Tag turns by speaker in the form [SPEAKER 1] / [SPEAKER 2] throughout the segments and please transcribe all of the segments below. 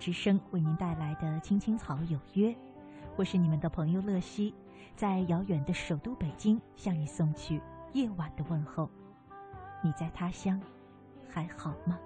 [SPEAKER 1] 之声为您带来的《青青草有约》，我是你们的朋友乐西，在遥远的首都北京向你送去夜晚的问候。你在他乡还好吗？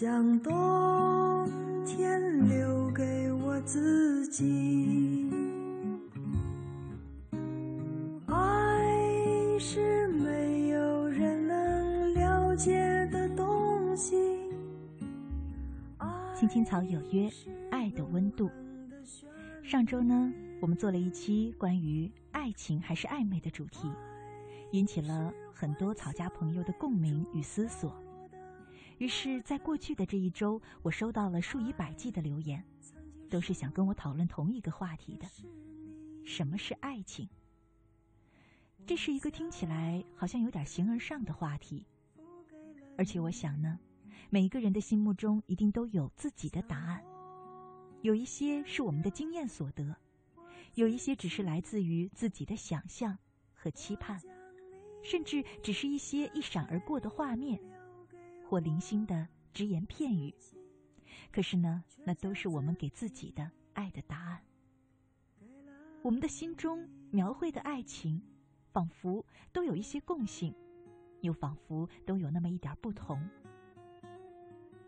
[SPEAKER 2] 将冬天留给我自己。爱是没有人能了解的东西。
[SPEAKER 1] 青青草有约，爱的温度。上周呢，我们做了一期关于爱情还是暧昧的主题，引起了很多草家朋友的共鸣与思索。于是，在过去的这一周，我收到了数以百计的留言，都是想跟我讨论同一个话题的：什么是爱情？这是一个听起来好像有点形而上的话题，而且我想呢，每一个人的心目中一定都有自己的答案。有一些是我们的经验所得，有一些只是来自于自己的想象和期盼，甚至只是一些一闪而过的画面。或零星的只言片语，可是呢，那都是我们给自己的爱的答案。我们的心中描绘的爱情，仿佛都有一些共性，又仿佛都有那么一点不同。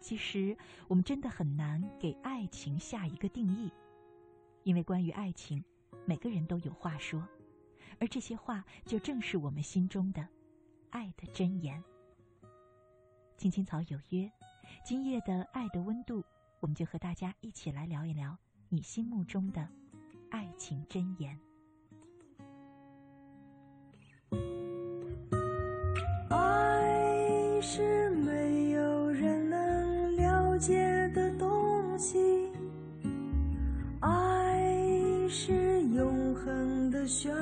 [SPEAKER 1] 其实，我们真的很难给爱情下一个定义，因为关于爱情，每个人都有话说，而这些话就正是我们心中的爱的箴言。青青草有约，今夜的爱的温度，我们就和大家一起来聊一聊你心目中的爱情箴言。
[SPEAKER 2] 爱是没有人能了解的东西，爱是永恒的旋律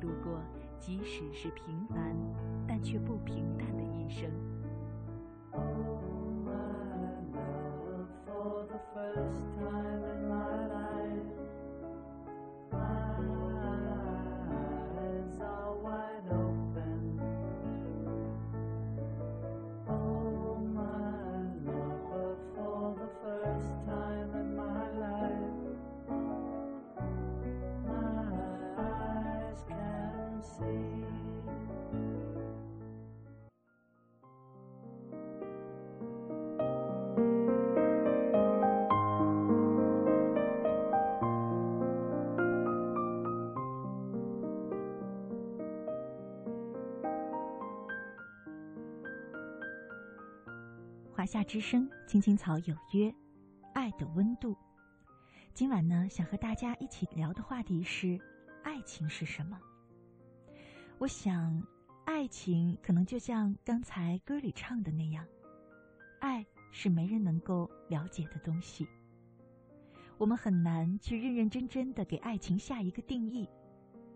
[SPEAKER 1] 度过，即使是平凡，但却不平淡的一生。夏之声，青青草有约，爱的温度。今晚呢，想和大家一起聊的话题是：爱情是什么？我想，爱情可能就像刚才歌里唱的那样，爱是没人能够了解的东西。我们很难去认认真真的给爱情下一个定义，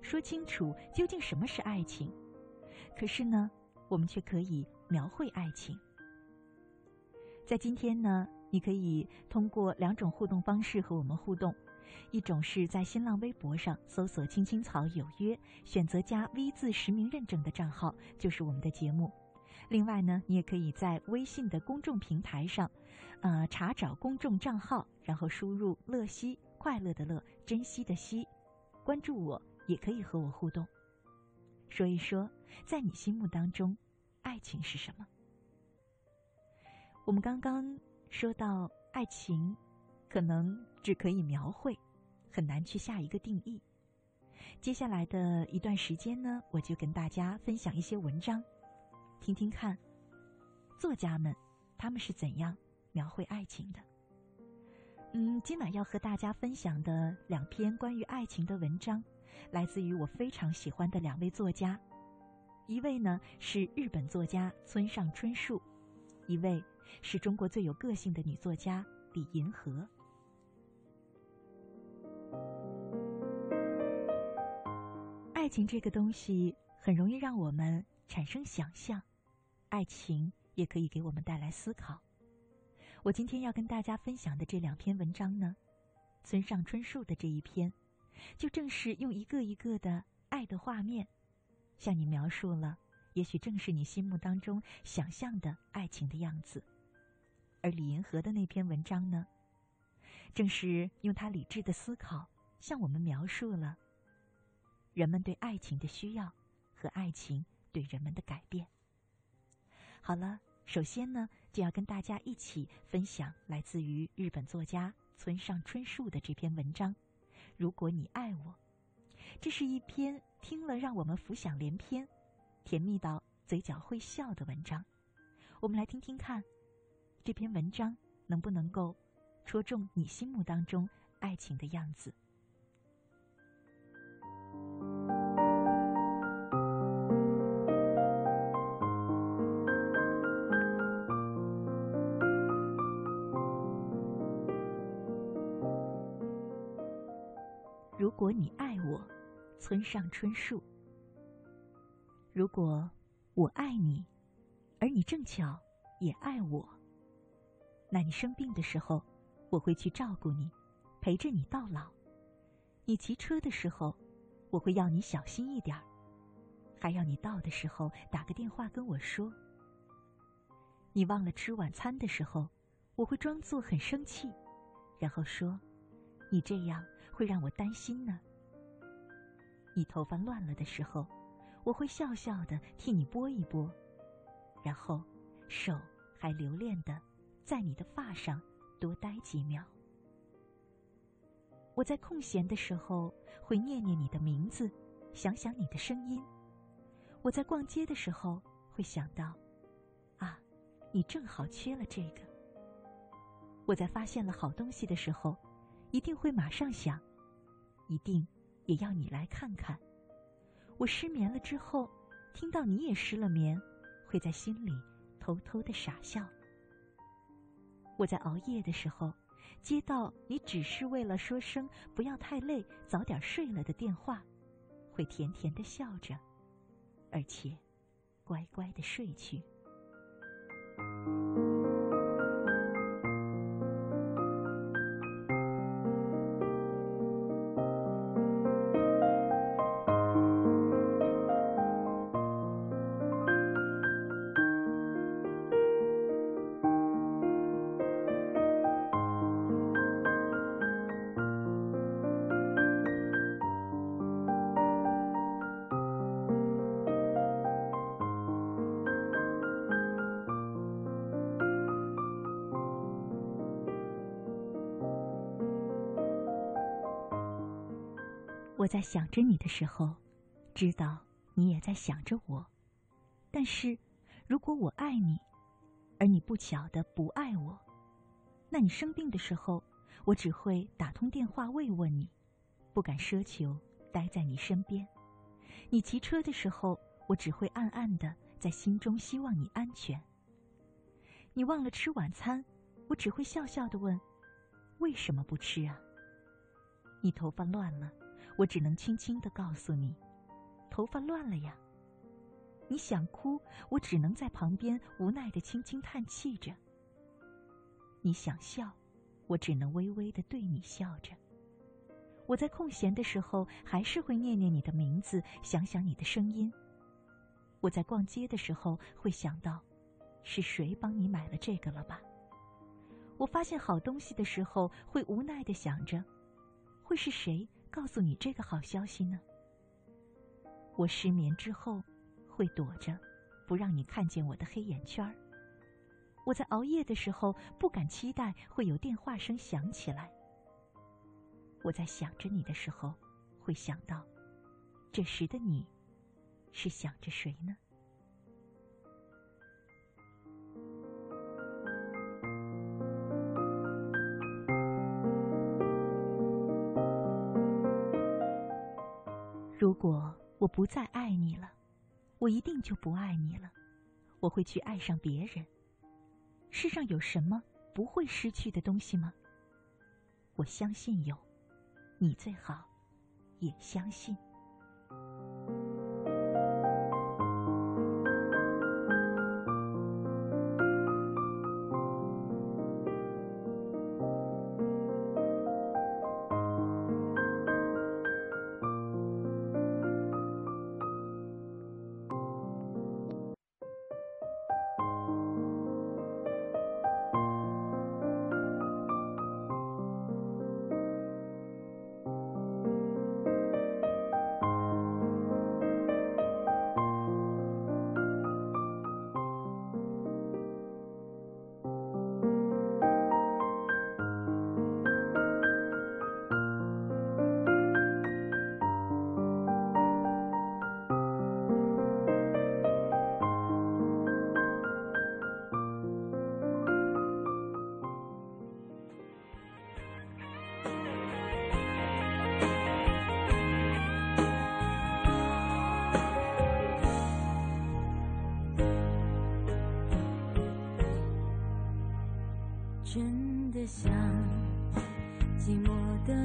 [SPEAKER 1] 说清楚究竟什么是爱情。可是呢，我们却可以描绘爱情。在今天呢，你可以通过两种互动方式和我们互动。一种是在新浪微博上搜索“青青草有约”，选择加 V 字实名认证的账号，就是我们的节目。另外呢，你也可以在微信的公众平台上，呃，查找公众账号，然后输入“乐西”，快乐的乐，珍惜的惜，关注我，也可以和我互动，说一说在你心目当中，爱情是什么？我们刚刚说到爱情，可能只可以描绘，很难去下一个定义。接下来的一段时间呢，我就跟大家分享一些文章。听听看，作家们他们是怎样描绘爱情的？嗯，今晚要和大家分享的两篇关于爱情的文章，来自于我非常喜欢的两位作家，一位呢是日本作家村上春树，一位是中国最有个性的女作家李银河。爱情这个东西很容易让我们产生想象。爱情也可以给我们带来思考。我今天要跟大家分享的这两篇文章呢，村上春树的这一篇，就正是用一个一个的爱的画面，向你描述了，也许正是你心目当中想象的爱情的样子。而李银河的那篇文章呢，正是用他理智的思考，向我们描述了人们对爱情的需要和爱情对人们的改变。好了，首先呢，就要跟大家一起分享来自于日本作家村上春树的这篇文章。如果你爱我，这是一篇听了让我们浮想联翩、甜蜜到嘴角会笑的文章。我们来听听看，这篇文章能不能够戳中你心目当中爱情的样子。如果你爱我，村上春树。如果我爱你，而你正巧也爱我，那你生病的时候，我会去照顾你，陪着你到老。你骑车的时候，我会要你小心一点儿，还要你到的时候打个电话跟我说。你忘了吃晚餐的时候，我会装作很生气，然后说：“你这样。”会让我担心呢。你头发乱了的时候，我会笑笑的替你拨一拨，然后手还留恋的在你的发上多待几秒。我在空闲的时候会念念你的名字，想想你的声音。我在逛街的时候会想到，啊，你正好缺了这个。我在发现了好东西的时候。一定会马上想，一定也要你来看看。我失眠了之后，听到你也失了眠，会在心里偷偷的傻笑。我在熬夜的时候，接到你只是为了说声不要太累，早点睡了的电话，会甜甜的笑着，而且乖乖的睡去。在想着你的时候，知道你也在想着我。但是，如果我爱你，而你不巧的不爱我，那你生病的时候，我只会打通电话慰问你，不敢奢求待在你身边。你骑车的时候，我只会暗暗的在心中希望你安全。你忘了吃晚餐，我只会笑笑的问：为什么不吃啊？你头发乱了。我只能轻轻的告诉你，头发乱了呀。你想哭，我只能在旁边无奈的轻轻叹气着。你想笑，我只能微微的对你笑着。我在空闲的时候还是会念念你的名字，想想你的声音。我在逛街的时候会想到，是谁帮你买了这个了吧？我发现好东西的时候会无奈的想着，会是谁告诉你这个好消息呢？我失眠之后，会躲着，不让你看见我的黑眼圈儿。我在熬夜的时候不敢期待会有电话声响起来。我在想着你的时候，会想到，这时的你，是想着谁呢？如果我不再爱你了，我一定就不爱你了，我会去爱上别人。世上有什么不会失去的东西吗？我相信有，你最好也相信。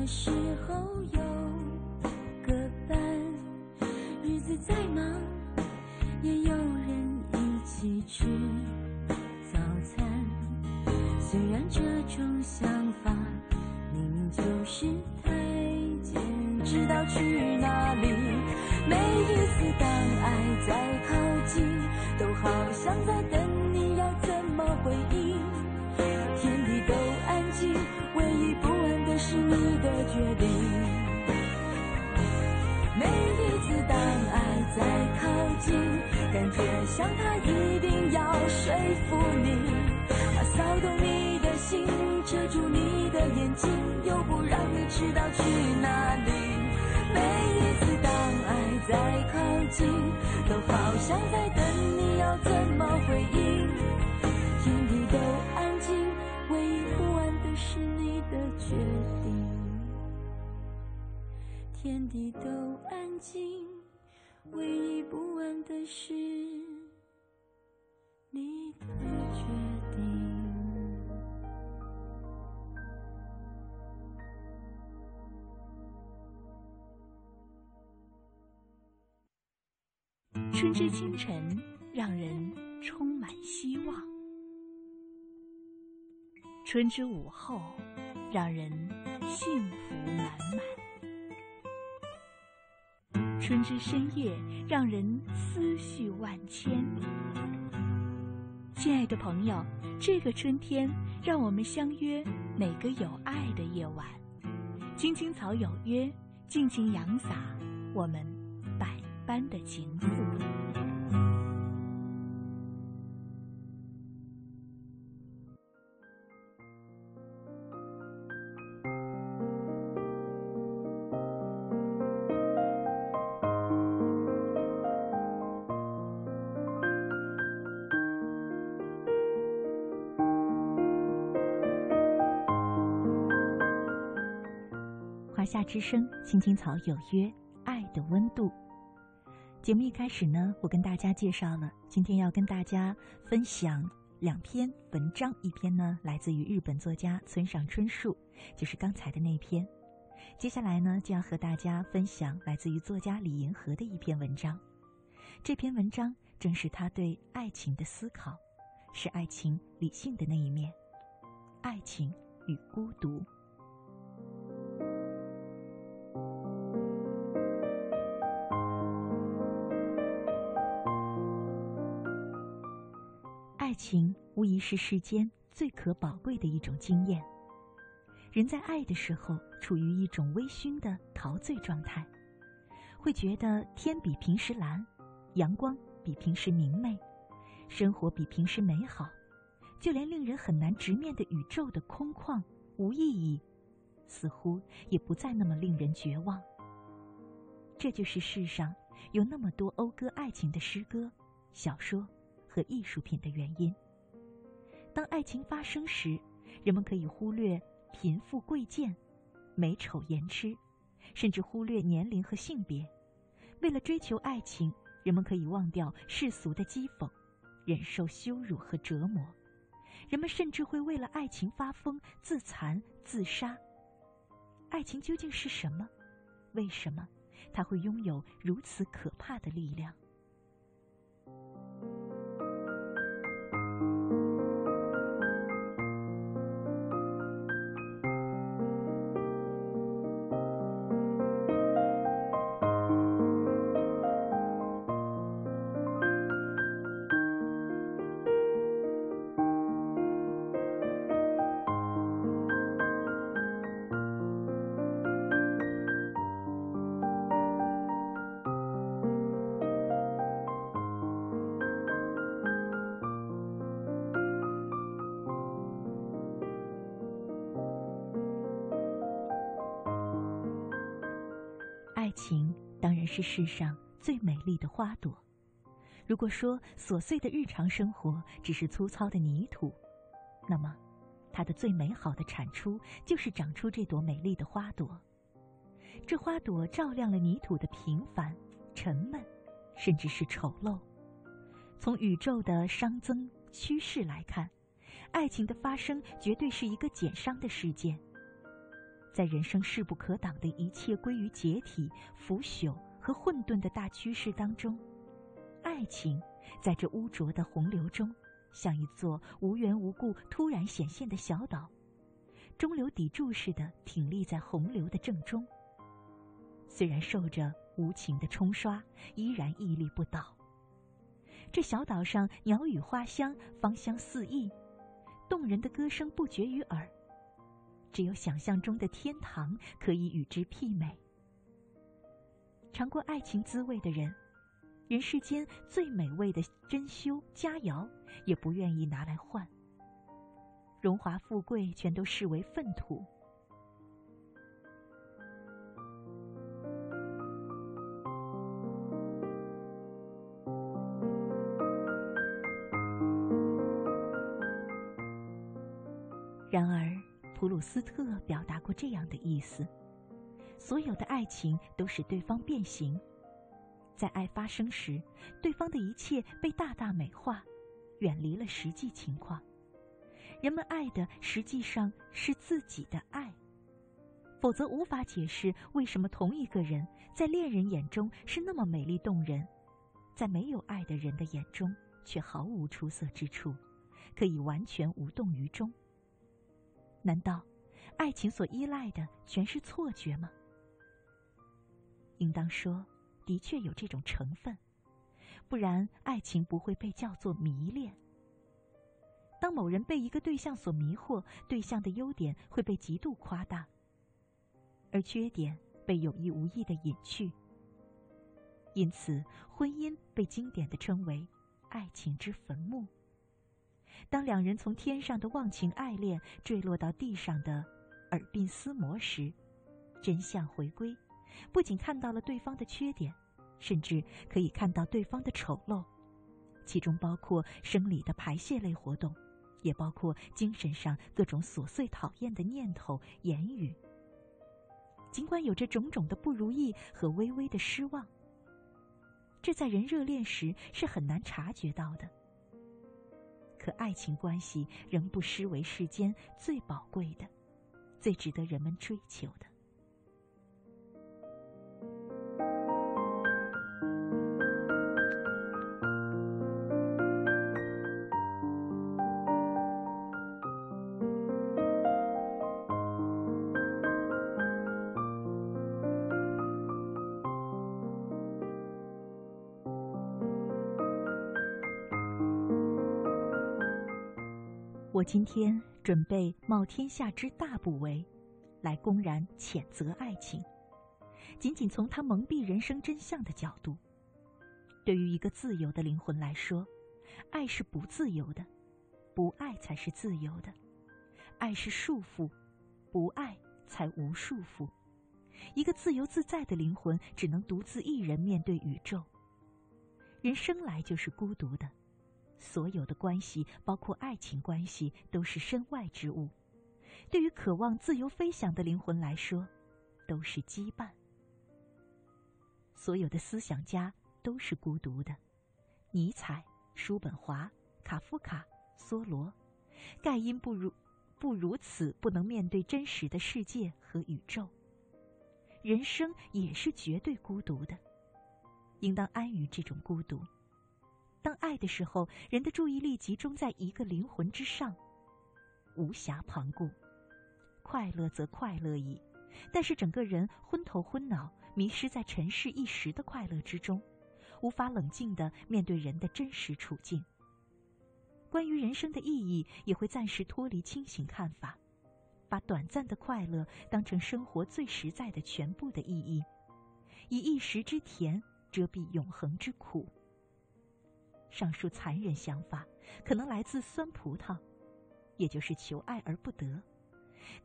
[SPEAKER 3] 时候有都好像在等你要怎么回应。天地都安静，唯一不安的是你的决定。天地都安静，唯一不安的是。
[SPEAKER 1] 春之清晨，让人充满希望；春之午后，让人幸福满满；春之深夜，让人思绪万千。亲爱的朋友，这个春天，让我们相约每个有爱的夜晚？青青草有约，尽情扬洒我们。般的情愫。华夏之声，青青草有约，爱的温度。节目一开始呢，我跟大家介绍了今天要跟大家分享两篇文章，一篇呢来自于日本作家村上春树，就是刚才的那篇。接下来呢，就要和大家分享来自于作家李银河的一篇文章。这篇文章正是他对爱情的思考，是爱情理性的那一面，爱情与孤独。情无疑是世间最可宝贵的一种经验。人在爱的时候，处于一种微醺的陶醉状态，会觉得天比平时蓝，阳光比平时明媚，生活比平时美好，就连令人很难直面的宇宙的空旷无意义，似乎也不再那么令人绝望。这就是世上有那么多讴歌爱情的诗歌、小说和艺术品的原因。当爱情发生时，人们可以忽略贫富贵贱、美丑颜痴，甚至忽略年龄和性别。为了追求爱情，人们可以忘掉世俗的讥讽，忍受羞辱和折磨。人们甚至会为了爱情发疯、自残、自杀。爱情究竟是什么？为什么？它会拥有如此可怕的力量。是世上最美丽的花朵。如果说琐碎的日常生活只是粗糙的泥土，那么，它的最美好的产出就是长出这朵美丽的花朵。这花朵照亮了泥土的平凡、沉闷，甚至是丑陋。从宇宙的熵增趋势来看，爱情的发生绝对是一个减熵的事件。在人生势不可挡的一切归于解体、腐朽和混沌的大趋势当中，爱情在这污浊的洪流中，像一座无缘无故突然显现的小岛，中流砥柱似的挺立在洪流的正中。虽然受着无情的冲刷，依然屹立不倒。这小岛上鸟语花香，芳香四溢，动人的歌声不绝于耳。只有想象中的天堂可以与之媲美。尝过爱情滋味的人，人世间最美味的珍馐佳肴，也不愿意拿来换。荣华富贵全都视为粪土。然而。普鲁斯特表达过这样的意思：所有的爱情都使对方变形，在爱发生时，对方的一切被大大美化，远离了实际情况。人们爱的实际上是自己的爱，否则无法解释为什么同一个人在恋人眼中是那么美丽动人，在没有爱的人的眼中却毫无出色之处，可以完全无动于衷。难道，爱情所依赖的全是错觉吗？应当说，的确有这种成分，不然爱情不会被叫做迷恋。当某人被一个对象所迷惑，对象的优点会被极度夸大，而缺点被有意无意的隐去。因此，婚姻被经典的称为“爱情之坟墓”。当两人从天上的忘情爱恋坠落到地上的耳鬓厮磨时，真相回归，不仅看到了对方的缺点，甚至可以看到对方的丑陋，其中包括生理的排泄类活动，也包括精神上各种琐碎讨厌的念头、言语。尽管有着种种的不如意和微微的失望，这在人热恋时是很难察觉到的。可爱情关系仍不失为世间最宝贵的、最值得人们追求的。我今天准备冒天下之大不韪，来公然谴责爱情，仅仅从他蒙蔽人生真相的角度。对于一个自由的灵魂来说，爱是不自由的，不爱才是自由的。爱是束缚，不爱才无束缚。一个自由自在的灵魂，只能独自一人面对宇宙。人生来就是孤独的，所有的关系，包括爱情关系，都是身外之物。对于渴望自由飞翔的灵魂来说，都是羁绊。所有的思想家都是孤独的，尼采、叔本华、卡夫卡、梭罗，盖因不如不如此，不能面对真实的世界和宇宙。人生也是绝对孤独的。应当安于这种孤独。当爱的时候，人的注意力集中在一个灵魂之上，无暇旁顾。快乐则快乐矣，但是整个人昏头昏脑，迷失在尘世一时的快乐之中，无法冷静的面对人的真实处境。关于人生的意义，也会暂时脱离清醒看法，把短暂的快乐当成生活最实在的全部的意义，以一时之甜。遮蔽永恒之苦。上述残忍想法可能来自酸葡萄，也就是求爱而不得，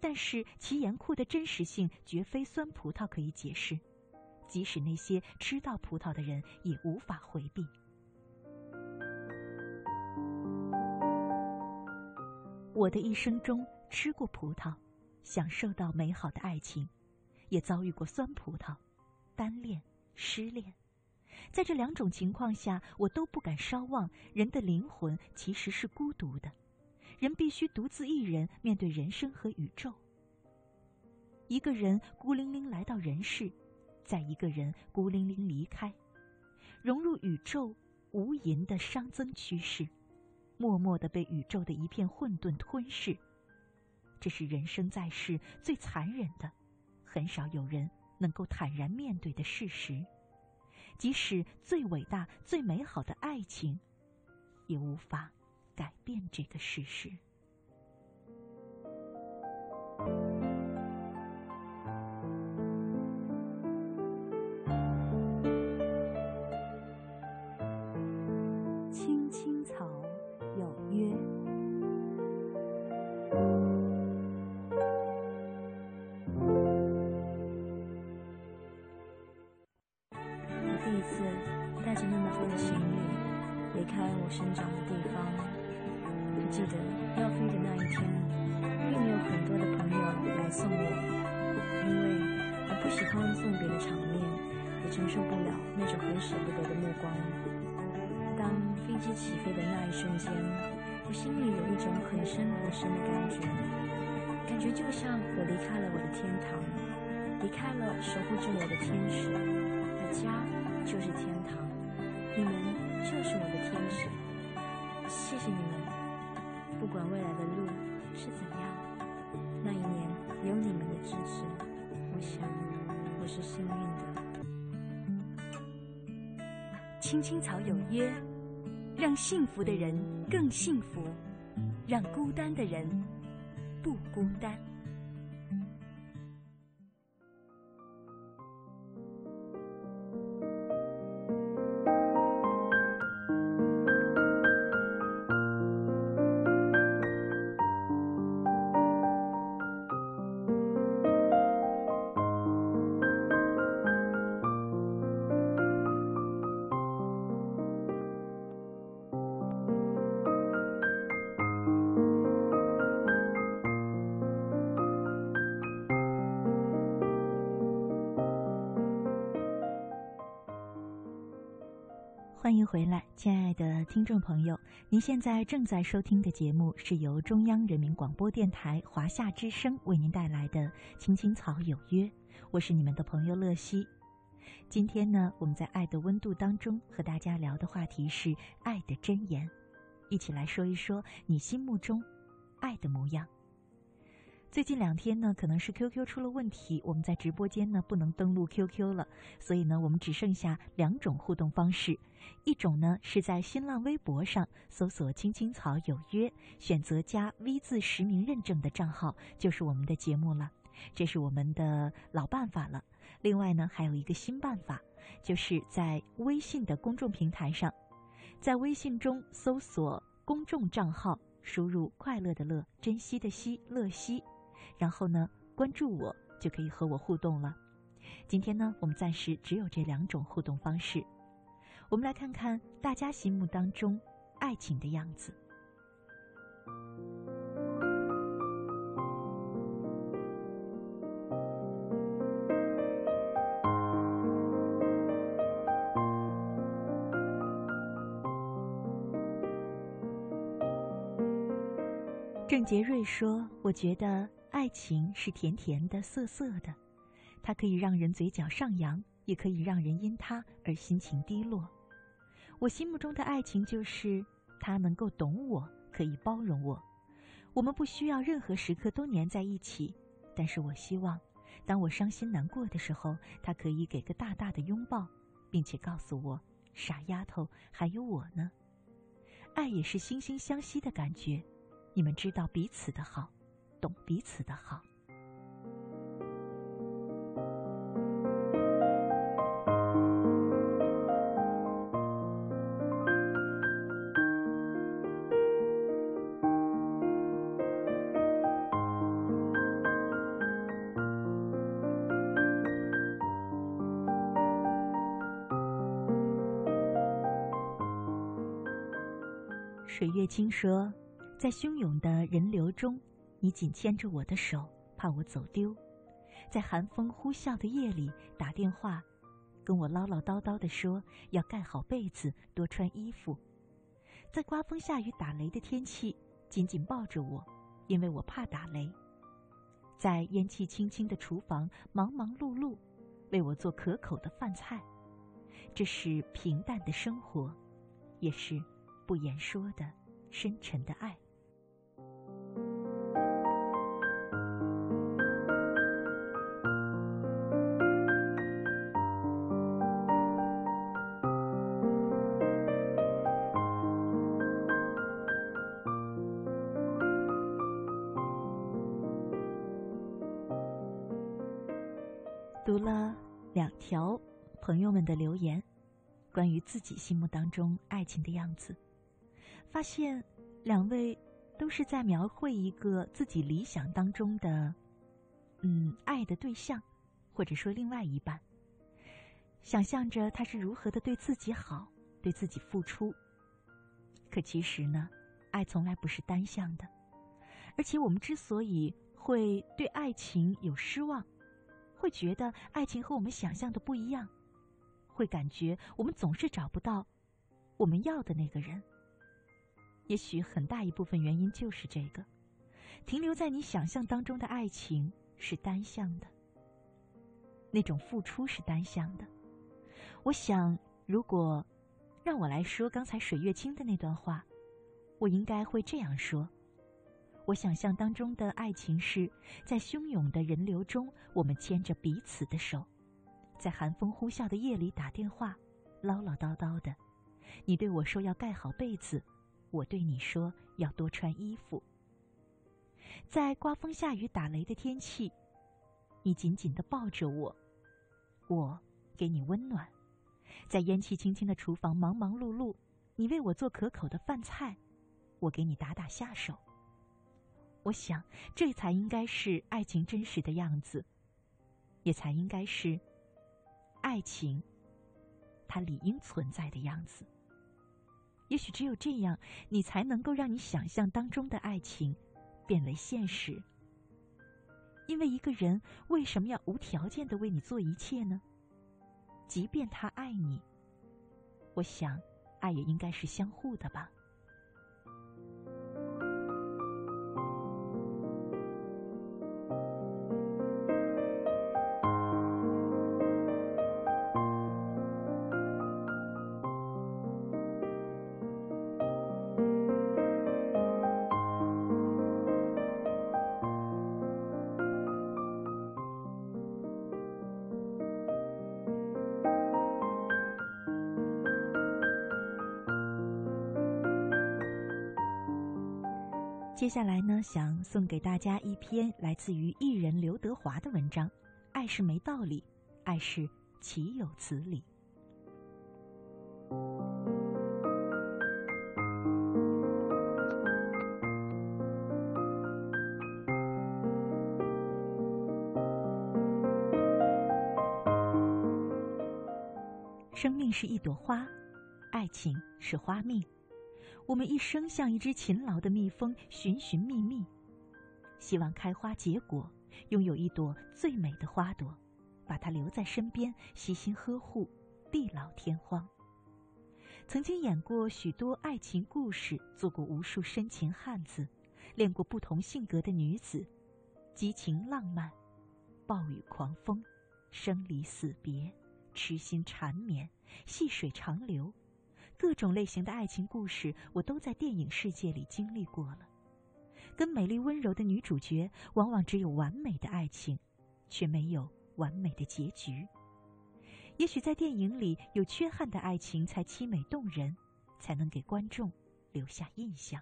[SPEAKER 1] 但是其严酷的真实性绝非酸葡萄可以解释，即使那些吃到葡萄的人也无法回避。我的一生中吃过葡萄，享受到美好的爱情，也遭遇过酸葡萄，单恋、失恋。在这两种情况下，我都不敢奢望人的灵魂其实是孤独的，人必须独自一人面对人生和宇宙。一个人孤零零来到人世，在一个人孤零零离开，融入宇宙无垠的熵增趋势，默默的被宇宙的一片混沌吞噬。这是人生在世最残忍的，很少有人能够坦然面对的事实。即使最伟大、最美好的爱情，也无法改变这个事实。
[SPEAKER 4] 生长的地方我记得要飞的那一天并没有很多的朋友来送我因为我不喜欢送别的场面也承受不了那种很舍不得的目光当飞机起飞的那一瞬间我心里有一种很深很深的感觉感觉就像我离开了我的天堂离开了守护着我的天使我家就是天堂你们就是我的天使。谢谢你们不管未来的路是怎样。那一年有你们的支持我想我是幸运的。
[SPEAKER 1] 青青草有约让幸福的人更幸福让孤单的人不孤单。回来，亲爱的听众朋友，您现在正在收听的节目是由中央人民广播电台华夏之声为您带来的《青青草有约》，我是你们的朋友乐西。今天呢，我们在《爱的温度》当中和大家聊的话题是爱的箴言，一起来说一说你心目中爱的模样。最近两天呢，可能是 QQ 出了问题，我们在直播间呢不能登录 QQ 了，所以呢，我们只剩下两种互动方式。一种呢是在新浪微博上搜索“青青草有约”，选择加 V 字实名认证的账号，就是我们的节目了。这是我们的老办法了。另外呢，还有一个新办法，就是在微信的公众平台上，在微信中搜索公众账号，输入“快乐的乐，珍惜的惜，乐西”。然后呢，关注我就可以和我互动了。今天呢，我们暂时只有这两种互动方式。我们来看看大家心目当中爱情的样子。郑杰瑞说：“我觉得。”爱情是甜甜的、涩涩的，它可以让人嘴角上扬，也可以让人因它而心情低落。我心目中的爱情就是，他能够懂我，可以包容我。我们不需要任何时刻都黏在一起，但是我希望，当我伤心难过的时候，他可以给个大大的拥抱，并且告诉我：“傻丫头，还有我呢。”爱也是惺惺相惜的感觉，你们知道彼此的好。懂彼此的好。水月清说，在汹涌的人流中。你紧牵着我的手，怕我走丢，在寒风呼啸的夜里打电话，跟我唠唠叨叨的说要盖好被子，多穿衣服，在刮风下雨打雷的天气紧紧抱着我，因为我怕打雷，在烟气轻轻的厨房忙忙碌碌，为我做可口的饭菜，这是平淡的生活，也是不言说的深沉的爱。自己心目当中爱情的样子，发现两位都是在描绘一个自己理想当中的，嗯，爱的对象，或者说另外一半，想象着他是如何的对自己好，对自己付出。可其实呢，爱从来不是单向的，而且我们之所以会对爱情有失望。会觉得爱情和我们想象的不一样，会感觉我们总是找不到我们要的那个人。也许很大一部分原因就是这个，停留在你想象当中的爱情是单向的，那种付出是单向的。我想，如果让我来说刚才水月清的那段话，我应该会这样说。我想象当中的爱情是在汹涌的人流中，我们牵着彼此的手，在寒风呼啸的夜里打电话，唠唠叨叨的。你对我说要盖好被子，我对你说要多穿衣服。在刮风下雨打雷的天气，你紧紧的抱着我，我给你温暖。在烟气轻轻的厨房忙忙碌碌，你为我做可口的饭菜，我给你打打下手。我想，这才应该是爱情真实的样子，也才应该是爱情它理应存在的样子。也许只有这样，你才能够让你想象当中的爱情变为现实。因为一个人为什么要无条件的为你做一切呢？即便他爱你，我想，爱也应该是相互的吧。接下来呢，想送给大家一篇来自于艺人刘德华的文章：“爱是没道理，爱是岂有此理。”生命是一朵花，爱情是花蜜。我们一生像一只勤劳的蜜蜂，寻寻觅觅，希望开花结果，拥有一朵最美的花朵，把它留在身边，悉心呵护，地老天荒。曾经演过许多爱情故事，做过无数深情汉子，恋过不同性格的女子，激情浪漫，暴雨狂风，生离死别。痴心缠绵，细水长流，各种类型的爱情故事，我都在电影世界里经历过了。跟美丽温柔的女主角，往往只有完美的爱情，却没有完美的结局。也许在电影里，有缺憾的爱情才凄美动人，才能给观众留下印象。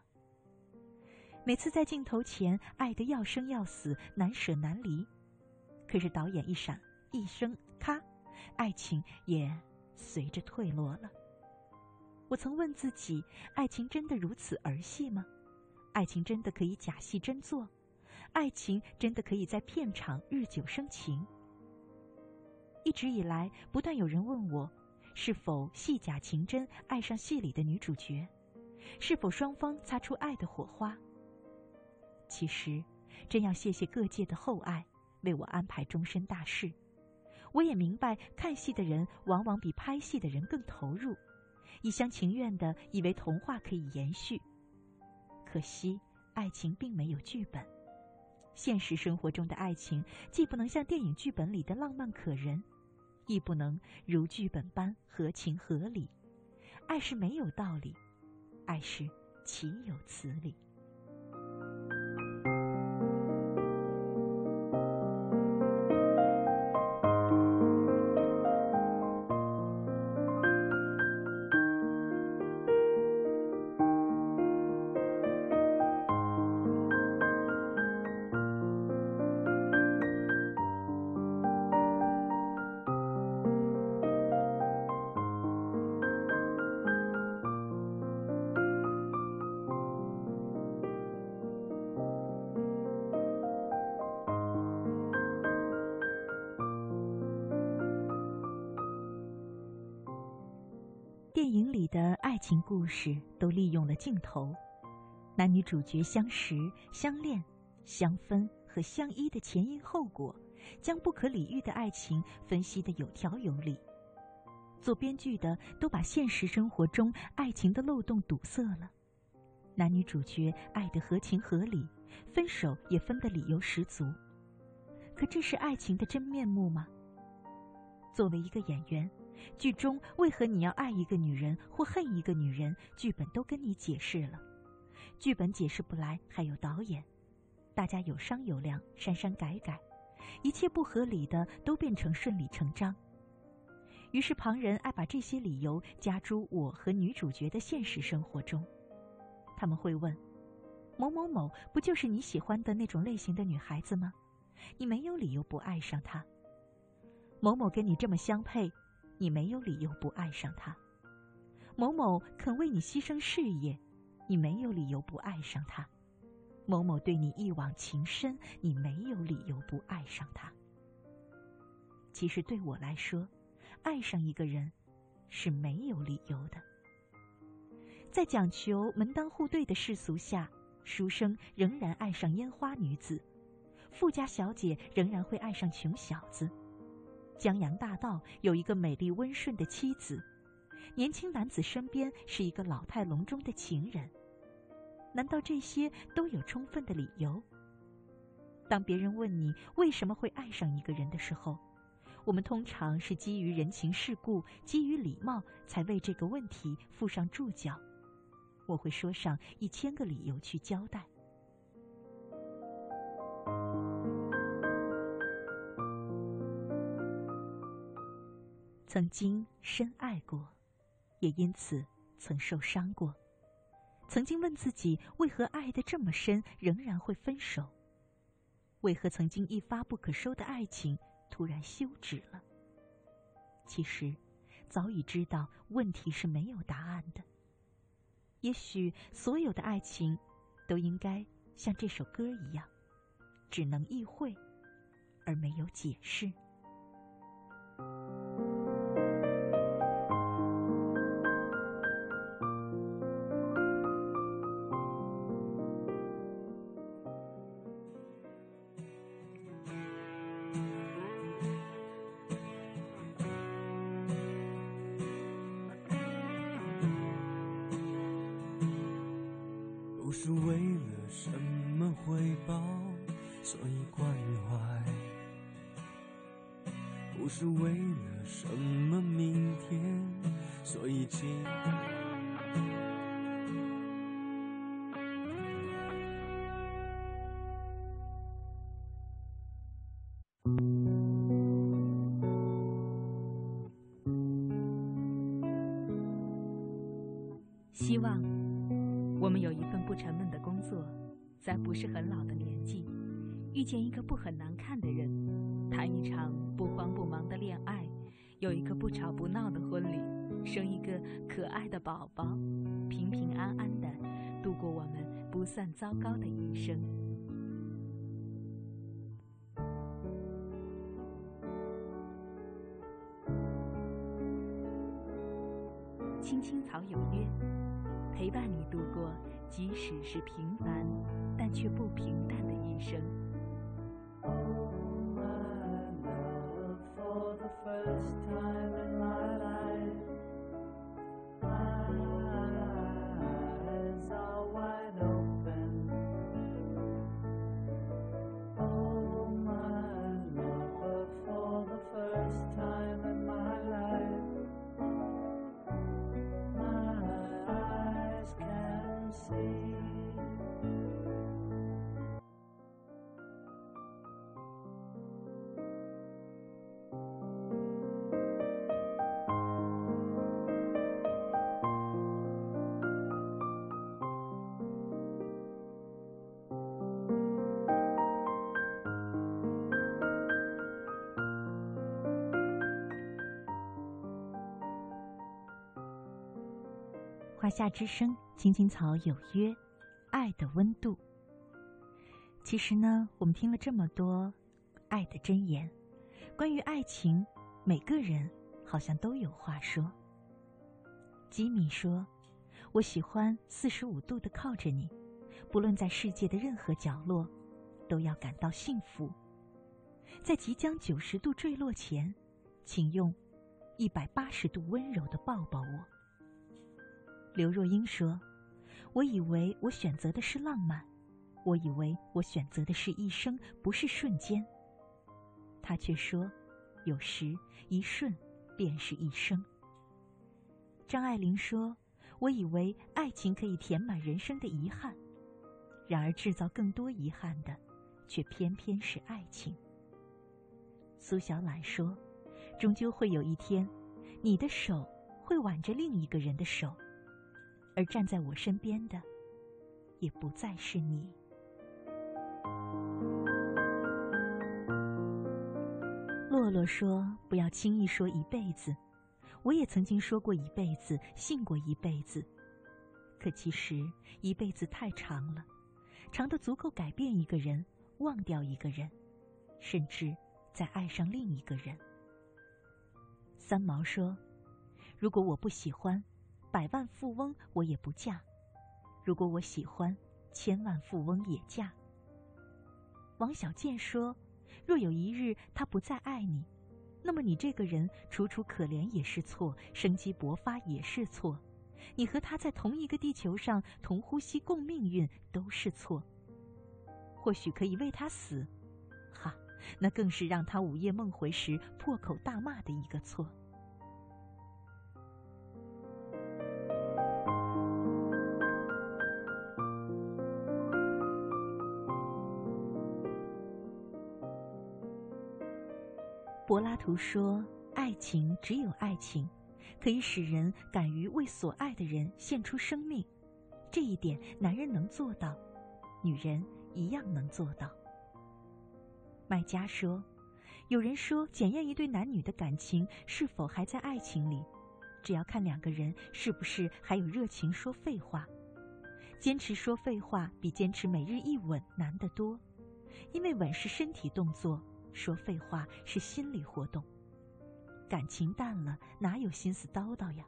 [SPEAKER 1] 每次在镜头前，爱得要生要死，难舍难离，可是导演一闪，一声咔。爱情也随着退落了。我曾问自己：爱情真的如此儿戏吗？爱情真的可以假戏真做？爱情真的可以在片场日久生情？一直以来，不断有人问我：是否戏假情真，爱上戏里的女主角？是否双方擦出爱的火花？其实，真要谢谢各界的厚爱，为我安排终身大事。我也明白，看戏的人往往比拍戏的人更投入，一厢情愿的以为童话可以延续。可惜，爱情并没有剧本，现实生活中的爱情既不能像电影剧本里的浪漫可人，亦不能如剧本般合情合理。爱是没有道理，爱是岂有此理。情故事都利用了镜头，男女主角相识、相恋、相分和相依的前因后果，将不可理喻的爱情分析的有条有理。做编剧的都把现实生活中爱情的漏洞堵塞了，男女主角爱得合情合理，分手也分得理由十足。可这是爱情的真面目吗？作为一个演员。剧中为何你要爱一个女人或恨一个女人？剧本都跟你解释了，剧本解释不来，还有导演，大家有商有量，删删改改，一切不合理的都变成顺理成章。于是旁人爱把这些理由加诸我和女主角的现实生活中，他们会问：某某某不就是你喜欢的那种类型的女孩子吗？你没有理由不爱上她。某某跟你这么相配。你没有理由不爱上他，某某肯为你牺牲事业，你没有理由不爱上他；某某对你一往情深，你没有理由不爱上他。其实对我来说，爱上一个人是没有理由的。在讲求门当户对的世俗下，书生仍然爱上烟花女子，富家小姐仍然会爱上穷小子。江洋大盗有一个美丽温顺的妻子，年轻男子身边是一个老态龙钟的情人。难道这些都有充分的理由？当别人问你为什么会爱上一个人的时候，我们通常是基于人情世故、基于礼貌，才为这个问题附上注脚。我会说上一千个理由去交代。曾经深爱过，也因此曾受伤过，曾经问自己，为何爱得这么深，仍然会分手？为何曾经一发不可收的爱情，突然休止了？其实，早已知道问题是没有答案的。也许所有的爱情，都应该像这首歌一样，只能意会，而没有解释。希望我们有一份不沉闷的工作，在不是很老的年纪，遇见一个不很难看的人，谈一场不慌不忙的恋爱，有一个不吵不闹的婚礼，生一个可爱的宝宝，平平安安的度过我们不算糟糕的一生。青青草有约。陪伴你度过，即使是平凡，但却不平淡的一生。夏之声，青青草有约，爱的温度。其实呢，我们听了这么多爱的箴言，关于爱情，每个人好像都有话说。吉米说：“我喜欢四十五度的靠着你，不论在世界的任何角落，都要感到幸福。在即将九十度坠落前，请用一百八十度温柔的抱抱我。”刘若英说：“我以为我选择的是浪漫，我以为我选择的是一生，不是瞬间。”他却说：“有时一瞬便是一生。”张爱玲说：“我以为爱情可以填满人生的遗憾，然而制造更多遗憾的，却偏偏是爱情。”苏小懒说：“终究会有一天，你的手会挽着另一个人的手。”而站在我身边的，也不再是你。洛洛说：“不要轻易说一辈子。”我也曾经说过一辈子，信过一辈子。可其实一辈子太长了，长的足够改变一个人，忘掉一个人，甚至再爱上另一个人。三毛说：“如果我不喜欢。”百万富翁我也不嫁，如果我喜欢，千万富翁也嫁。王小贱说：“若有一日他不再爱你，那么你这个人楚楚可怜也是错，生机勃发也是错，你和他在同一个地球上同呼吸共命运都是错。或许可以为他死，哈，那更是让他午夜梦回时破口大骂的一个错。”图说：“爱情只有爱情，可以使人敢于为所爱的人献出生命，这一点男人能做到，女人一样能做到。卖家说：“有人说，检验一对男女的感情是否还在爱情里，只要看两个人是不是还有热情说废话。坚持说废话比坚持每日一吻难得多，因为吻是身体动作，说废话是心理活动。感情淡了，哪有心思叨叨呀？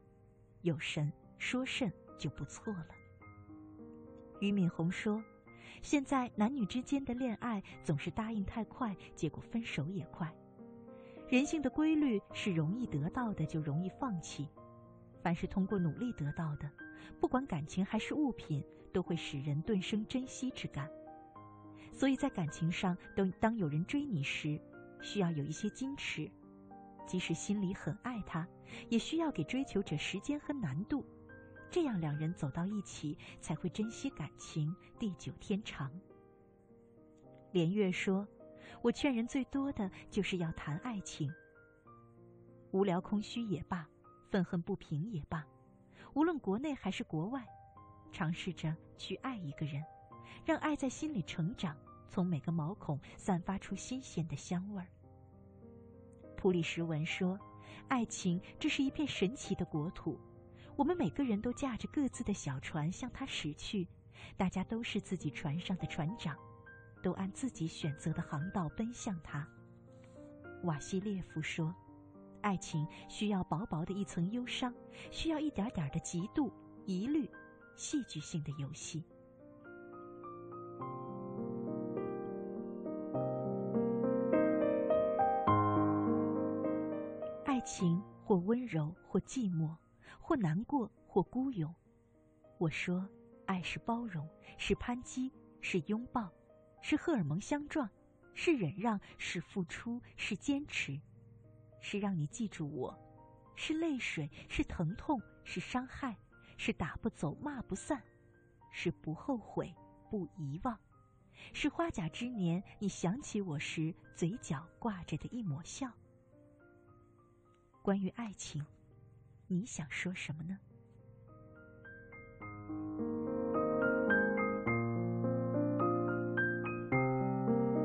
[SPEAKER 1] 有神说甚就不错了。”俞敏洪说。现在男女之间的恋爱总是答应太快，结果分手也快。人性的规律是容易得到的就容易放弃，凡是通过努力得到的，不管感情还是物品，都会使人顿生珍惜之感。所以在感情上，当当有人追你时，需要有一些矜持，即使心里很爱他，也需要给追求者时间和难度。这样，两人走到一起才会珍惜感情，地久天长。连月说：“我劝人最多的就是要谈爱情。无聊空虚也罢，愤恨不平也罢，无论国内还是国外，尝试着去爱一个人，让爱在心里成长，从每个毛孔散发出新鲜的香味儿。”普里什文说：“爱情，这是一片神奇的国土。”我们每个人都驾着各自的小船向它驶去，大家都是自己船上的船长，都按自己选择的航道奔向它。瓦西列夫说：“爱情需要薄薄的一层忧伤，需要一点点的嫉妒、疑虑、戏剧性的游戏。情或温柔，或寂寞。”或难过，或孤勇。我说，爱是包容，是攀击，是拥抱，是荷尔蒙相撞，是忍让，是付出，是坚持，是让你记住我，是泪水，是疼痛，是伤害，是打不走，骂不散，是不后悔，不遗忘，是花甲之年你想起我时嘴角挂着的一抹笑。关于爱情。你想说什么呢？